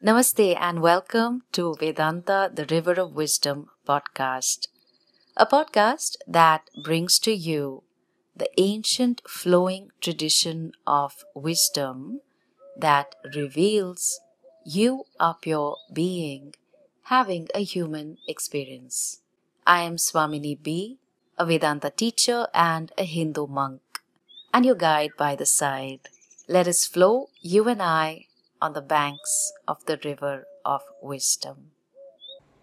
Namaste and welcome to Vedanta, the River of Wisdom podcast, a podcast that brings to you the ancient flowing tradition of wisdom that reveals you are pure being having a human experience. I am Swamini B, a Vedanta teacher and a Hindu monk, and your guide by the side. Let us flow, you and I, on the banks of the river of wisdom.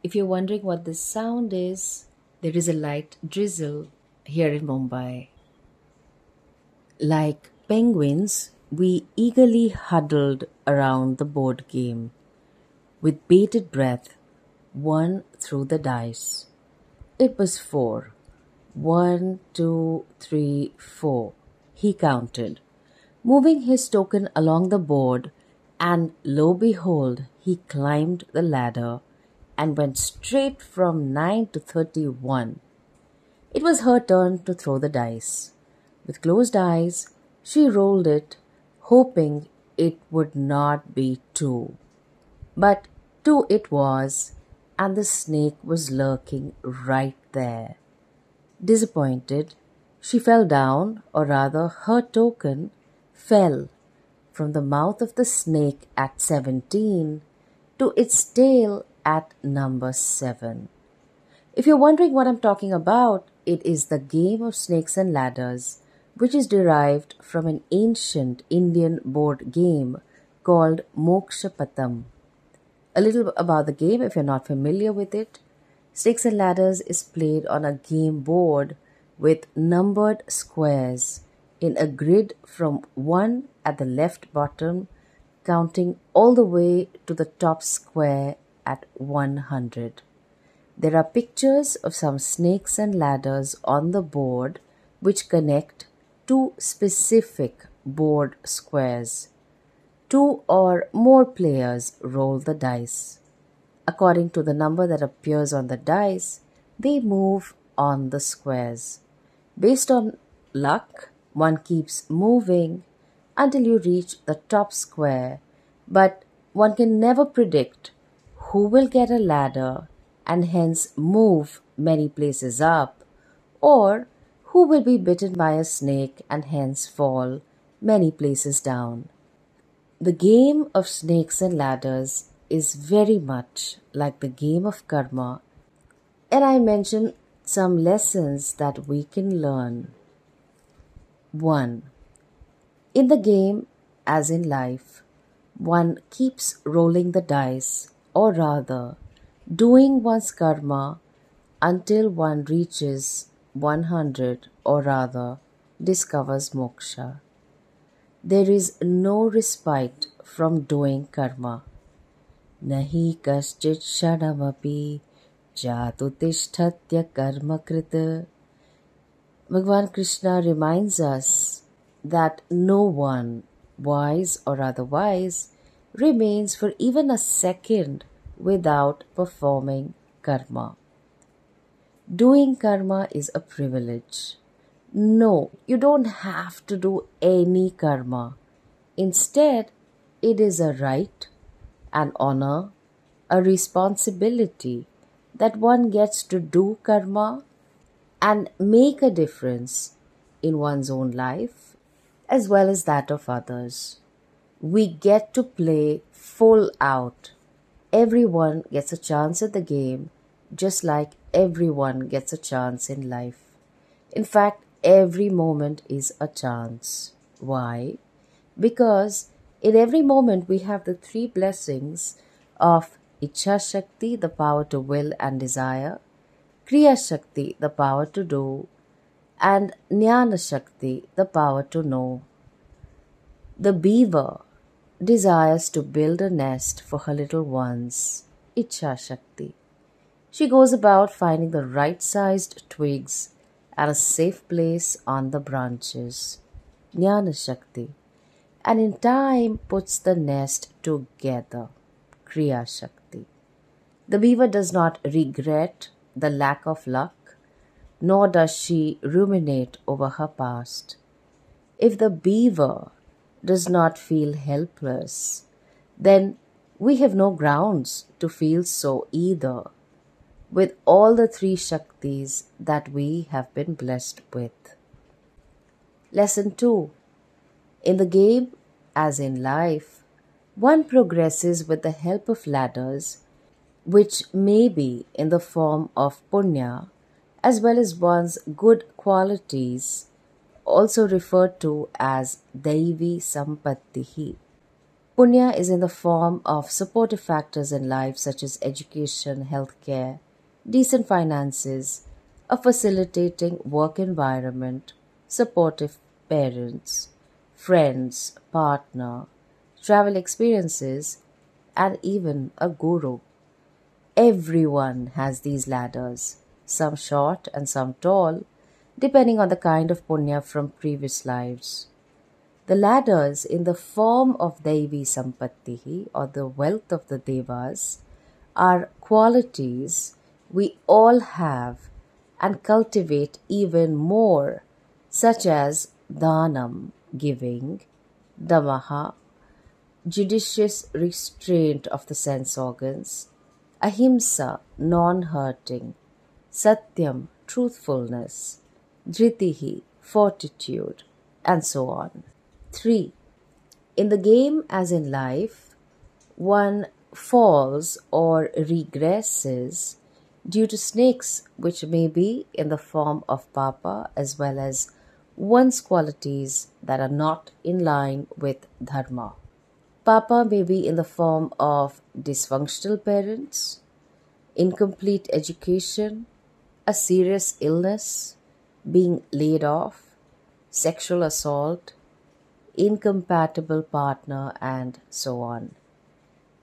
If you're wondering what this sound is, there is a light drizzle here in Mumbai. Like penguins, we eagerly huddled around the board game. With bated breath, one threw the dice. It was four. One, two, three, four. He counted. Moving his token along the board, and lo behold, he climbed the ladder and went straight from 9 to 31. It was her turn to throw the dice. With closed eyes, she rolled it, hoping it would not be two. But two it was, and the snake was lurking right there. Disappointed, she fell down, or rather, her token fell from the mouth of the snake at 17 to its tail at number 7. If you're wondering what I'm talking about, it is the game of snakes and ladders, which is derived from an ancient Indian board game called Mokshapatam. A little about the game if you're not familiar with it. Snakes and Ladders is played on a game board with numbered squares in a grid from 1 at the left bottom, counting all the way to the top square at 100. There are pictures of some snakes and ladders on the board which connect two specific board squares. Two or more players roll the dice. According to the number that appears on the dice, they move on the squares. Based on luck, one keeps moving until you reach the top square, but one can never predict who will get a ladder and hence move many places up, or who will be bitten by a snake and hence fall many places down. The game of snakes and ladders is very much like the game of karma, and I mention some lessons that we can learn. 1. In the game, as in life, one keeps rolling the dice, or rather, doing one's karma until one reaches 100 or rather discovers moksha. There is no respite from doing karma. Nahi kaschit shanamapi jatu karma krita. Bhagwan Krishna reminds us that no one, wise or otherwise, remains for even a second without performing karma. Doing karma is a privilege. No, you don't have to do any karma. Instead, it is a right, an honor, a responsibility that one gets to do karma and make a difference in one's own life as well as that of others. We get to play full out. Everyone gets a chance at the game, just like everyone gets a chance in life. In fact, every moment is a chance. Why? Because in every moment we have the three blessings of Ichha Shakti, the power to will and desire, Kriya Shakti, the power to do, and Jnana Shakti, the power to know. The beaver desires to build a nest for her little ones, Ichha Shakti. She goes about finding the right sized twigs and a safe place on the branches, Jnana Shakti, and in time puts the nest together, Kriya Shakti. The beaver does not regret the lack of luck nor does she ruminate over her past. If the beaver does not feel helpless, then we have no grounds to feel so either, with all the three Shaktis that we have been blessed with. Lesson 2 In the game, as in life, one progresses with the help of ladders, which may be in the form of punya, as well as one's good qualities, also referred to as Daivi Sampattihi. Punya is in the form of supportive factors in life such as education, healthcare, decent finances, a facilitating work environment, supportive parents, friends, partner, travel experiences, and even a guru. Everyone has these ladders, some short and some tall, depending on the kind of punya from previous lives. The ladders in the form of Daivi Sampattihi or the wealth of the Devas are qualities we all have and cultivate even more, such as Dhanam, giving, Damaha, judicious restraint of the sense organs, Ahimsa, non hurting, Satyam, truthfulness, Dhritihi, fortitude, and so on. 3. In the game, as in life, one falls or regresses due to snakes, which may be in the form of papa as well as one's qualities that are not in line with dharma. Papa may be in the form of dysfunctional parents, incomplete education, a serious illness, being laid off, sexual assault, incompatible partner, and so on.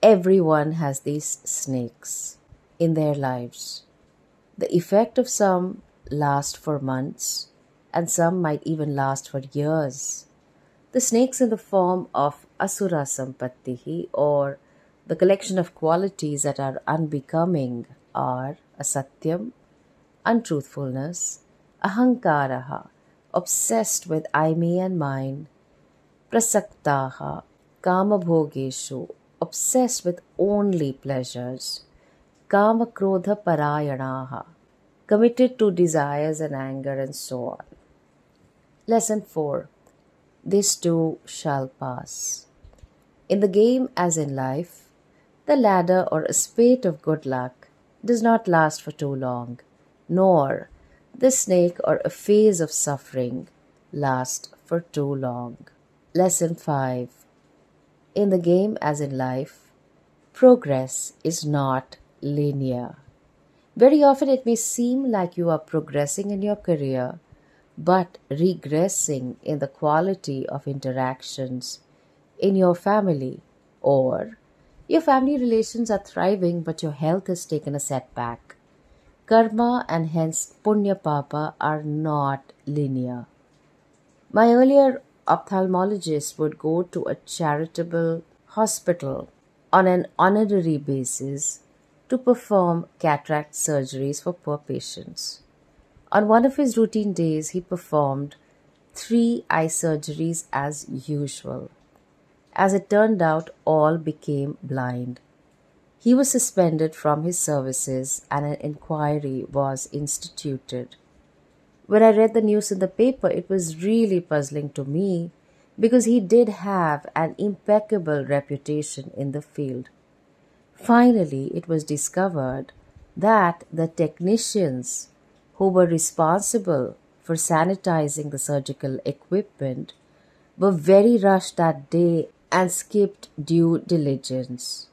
Everyone has these snakes in their lives. The effect of some last for months, and some might even last for years. The snakes in the form of Asura Sampattihi or the collection of qualities that are unbecoming are asatyam, untruthfulness, ahankaraha, obsessed with I, me, and mine, prasaktaha, kamabhogeshu, obsessed with only pleasures, kama kamakrodha parayanaha, committed to desires and anger, and so on. Lesson 4 This too shall pass. In the game, as in life, the ladder or a spate of good luck does not last for too long, nor the snake or a phase of suffering last for too long. Lesson 5 In the game, as in life, progress is not linear. Very often it may seem like you are progressing in your career, but regressing in the quality of interactions in your family, or your family relations are thriving, but your health has taken a setback. Karma and hence Punya Papa are not linear. My earlier ophthalmologist would go to a charitable hospital on an honorary basis to perform cataract surgeries for poor patients. On one of his routine days, he performed three eye surgeries as usual. As it turned out, all became blind. He was suspended from his services and an inquiry was instituted. When I read the news in the paper, it was really puzzling to me because he did have an impeccable reputation in the field. Finally, it was discovered that the technicians who were responsible for sanitizing the surgical equipment were very rushed that day and skipped due diligence.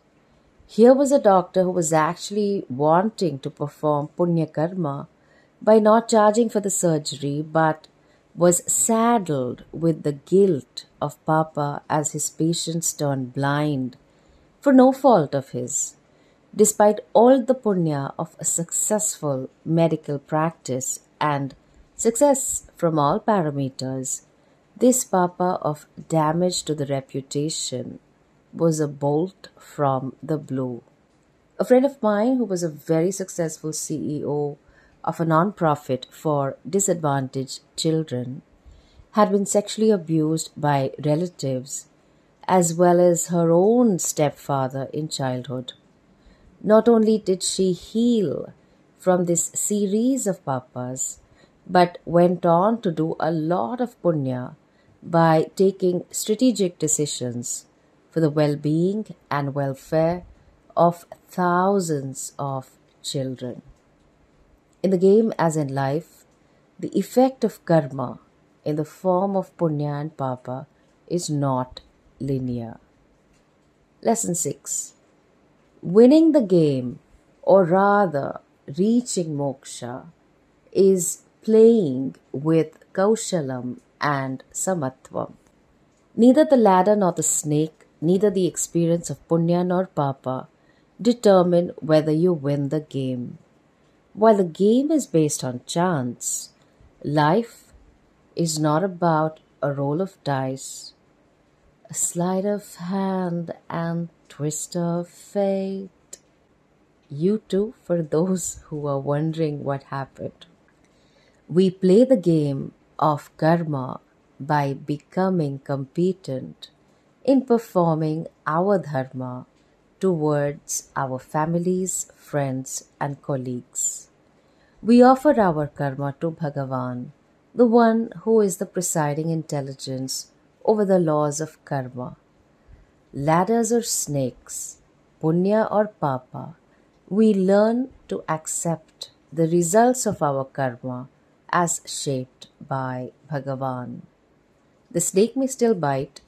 Here was a doctor who was actually wanting to perform punya karma by not charging for the surgery but was saddled with the guilt of Papa as his patients turned blind for no fault of his. Despite all the punya of a successful medical practice and success from all parameters, this papa of damage to the reputation was a bolt from the blue. A friend of mine who was a very successful CEO of a non-profit for disadvantaged children had been sexually abused by relatives as well as her own stepfather in childhood. Not only did she heal from this series of papas, but went on to do a lot of punya by taking strategic decisions for the well being and welfare of thousands of children. In the game, as in life, the effect of karma in the form of punya and papa is not linear. Lesson 6 Winning the game, or rather reaching moksha, is playing with kaushalam and samatvam. Neither the ladder nor the snake, neither the experience of punya nor papa determine whether you win the game. While the game is based on chance, life is not about a roll of dice, a sleight of hand, and twist of fate. You too, for those who are wondering what happened. We play the game of karma by becoming competent in performing our dharma towards our families, friends, and colleagues. We offer our karma to Bhagavan, the one who is the presiding intelligence over the laws of karma. Ladders or snakes, punya or papa, we learn to accept the results of our karma as shaped by Bhagavan. The snake may still bite,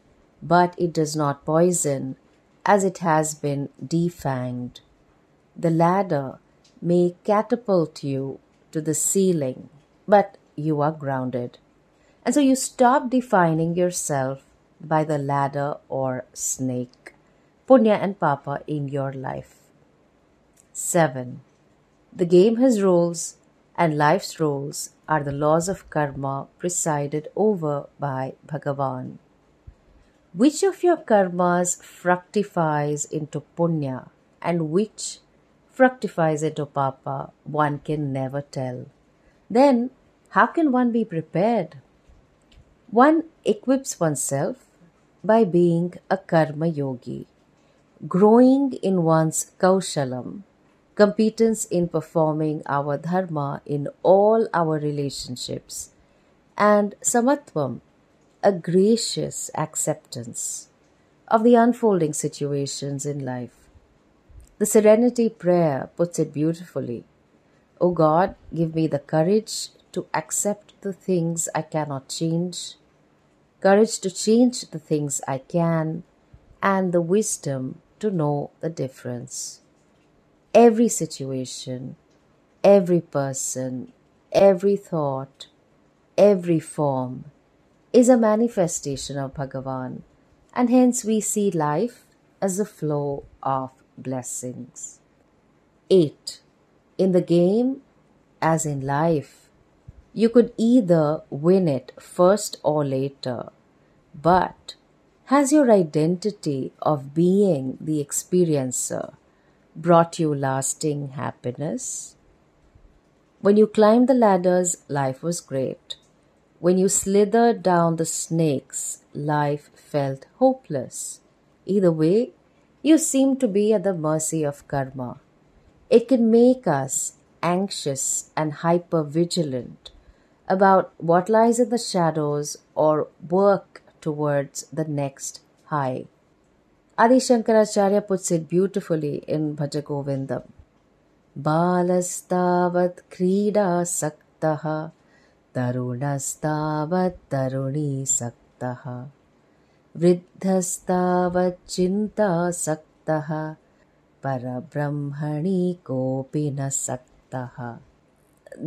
but it does not poison as it has been defanged. The ladder may catapult you to the ceiling, but you are grounded. And so you stop defining yourself by the ladder or snake, punya and papa in your life. 7. The game has rules, and life's rules are the laws of karma presided over by Bhagavan. Which of your karmas fructifies into punya and which fructifies into papa, one can never tell. Then, how can one be prepared? One equips oneself by being a karma yogi, growing in one's kaushalam, competence in performing our dharma in all our relationships, and samatvam, a gracious acceptance of the unfolding situations in life. The Serenity Prayer puts it beautifully. O God, give me the courage to accept the things I cannot change, courage to change the things I can, and the wisdom to know the difference every situation, every person, every thought, every form is a manifestation of Bhagavan, and hence we see life as a flow of blessings. 8. In the game, as in life, you could either win it first or later, but has your identity of being the experiencer brought you lasting happiness? When you climbed the ladders, life was great. When you slithered down the snakes, life felt hopeless. Either way, you seem to be at the mercy of karma. It can make us anxious and hyper vigilant about what lies in the shadows or work towards the next high. Adi Shankaracharya puts it beautifully in Bhajagovindam. बालस्तावत् क्रीडासक्तः तरुणस्तावत् तरुणीसक्तः वृद्धस्तावच्चिन्तासक्तः परब्रह्मणि कोऽपि न सक्तः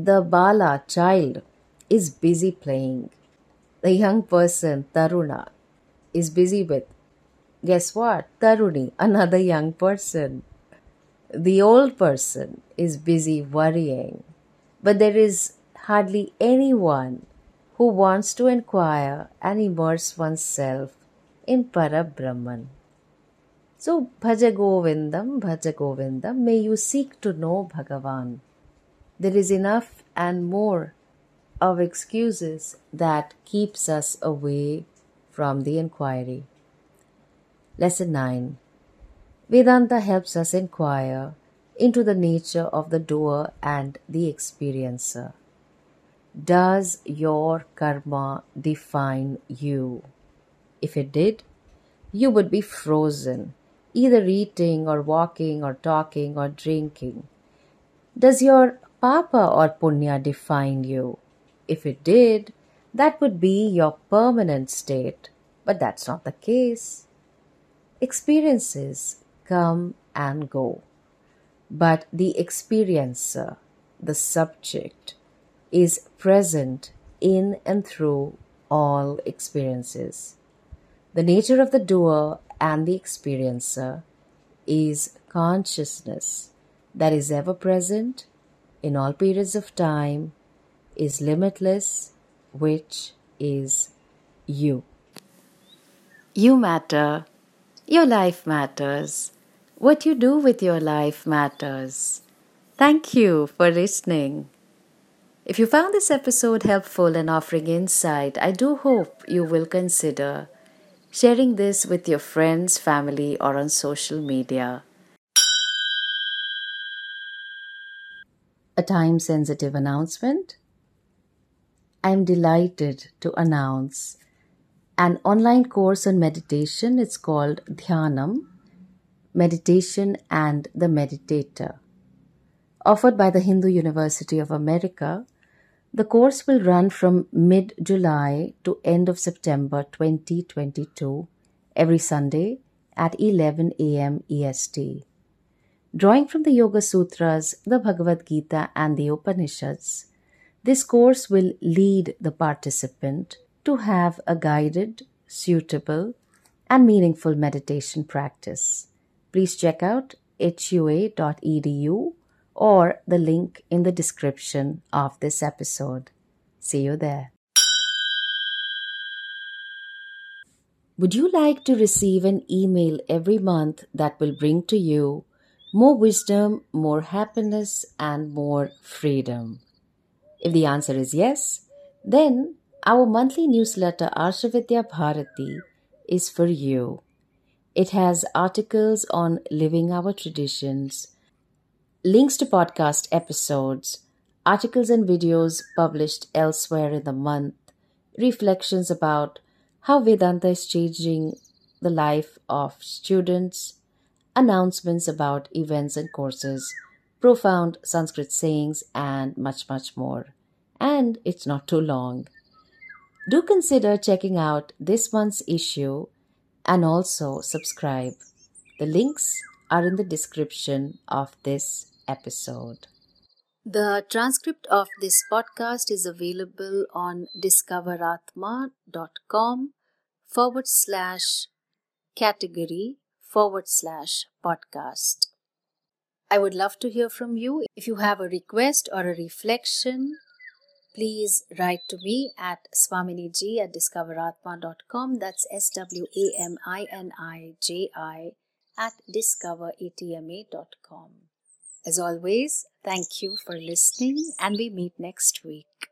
The Bala child is busy playing. The young person, Taruna, is busy with Guess what? Taruni, another young person. The old person is busy worrying, but there is hardly anyone who wants to inquire and immerse oneself in Parabrahman. So, Bhaja Govindam, may you seek to know Bhagavan. There is enough and more of excuses that keeps us away from the inquiry. Lesson 9 Vedanta helps us inquire into the nature of the doer and the experiencer. Does your karma define you? If it did, you would be frozen, either eating or walking or talking or drinking. Does your papa or punya define you? If it did, that would be your permanent state, but that's not the case. Experiences come and go, but the experiencer, the subject, is present in and through all experiences. The nature of the doer and the experiencer is consciousness that is ever present in all periods of time, is limitless, which is you. You matter. Your life matters. What you do with your life matters. Thank you for listening. If you found this episode helpful and offering insight, I do hope you will consider sharing this with your friends, family, or on social media. A time sensitive announcement. I am delighted to announce an online course on meditation. It's called Dhyanam Meditation and the Meditator. Offered by the Hindu University of America, the course will run from mid July to end of September 2022 every Sunday at 11 a.m. EST. Drawing from the Yoga Sutras, the Bhagavad Gita, and the Upanishads, this course will lead the participant to have a guided, suitable, and meaningful meditation practice. Please check out hua.edu or the link in the description of this episode. See you there. Would you like to receive an email every month that will bring to you more wisdom, more happiness, and more freedom? If the answer is yes, then our monthly newsletter Arshavidya Bharati is for you. It has articles on living our traditions links to podcast episodes, articles and videos published elsewhere in the month, reflections about how Vedanta is changing the life of students, announcements about events and courses, profound Sanskrit sayings, and much, much more. And it's not too long. Do consider checking out this month's issue and also subscribe. The links are in the description of this episode. The transcript of this podcast is available on discoveratma.com forward slash category forward slash podcast. I would love to hear from you. If you have a request or a reflection, please write to me at swaminiji at discoveratma.com. That's S W A M I N I J I at discoveratma.com. As always, thank you for listening, and we meet next week.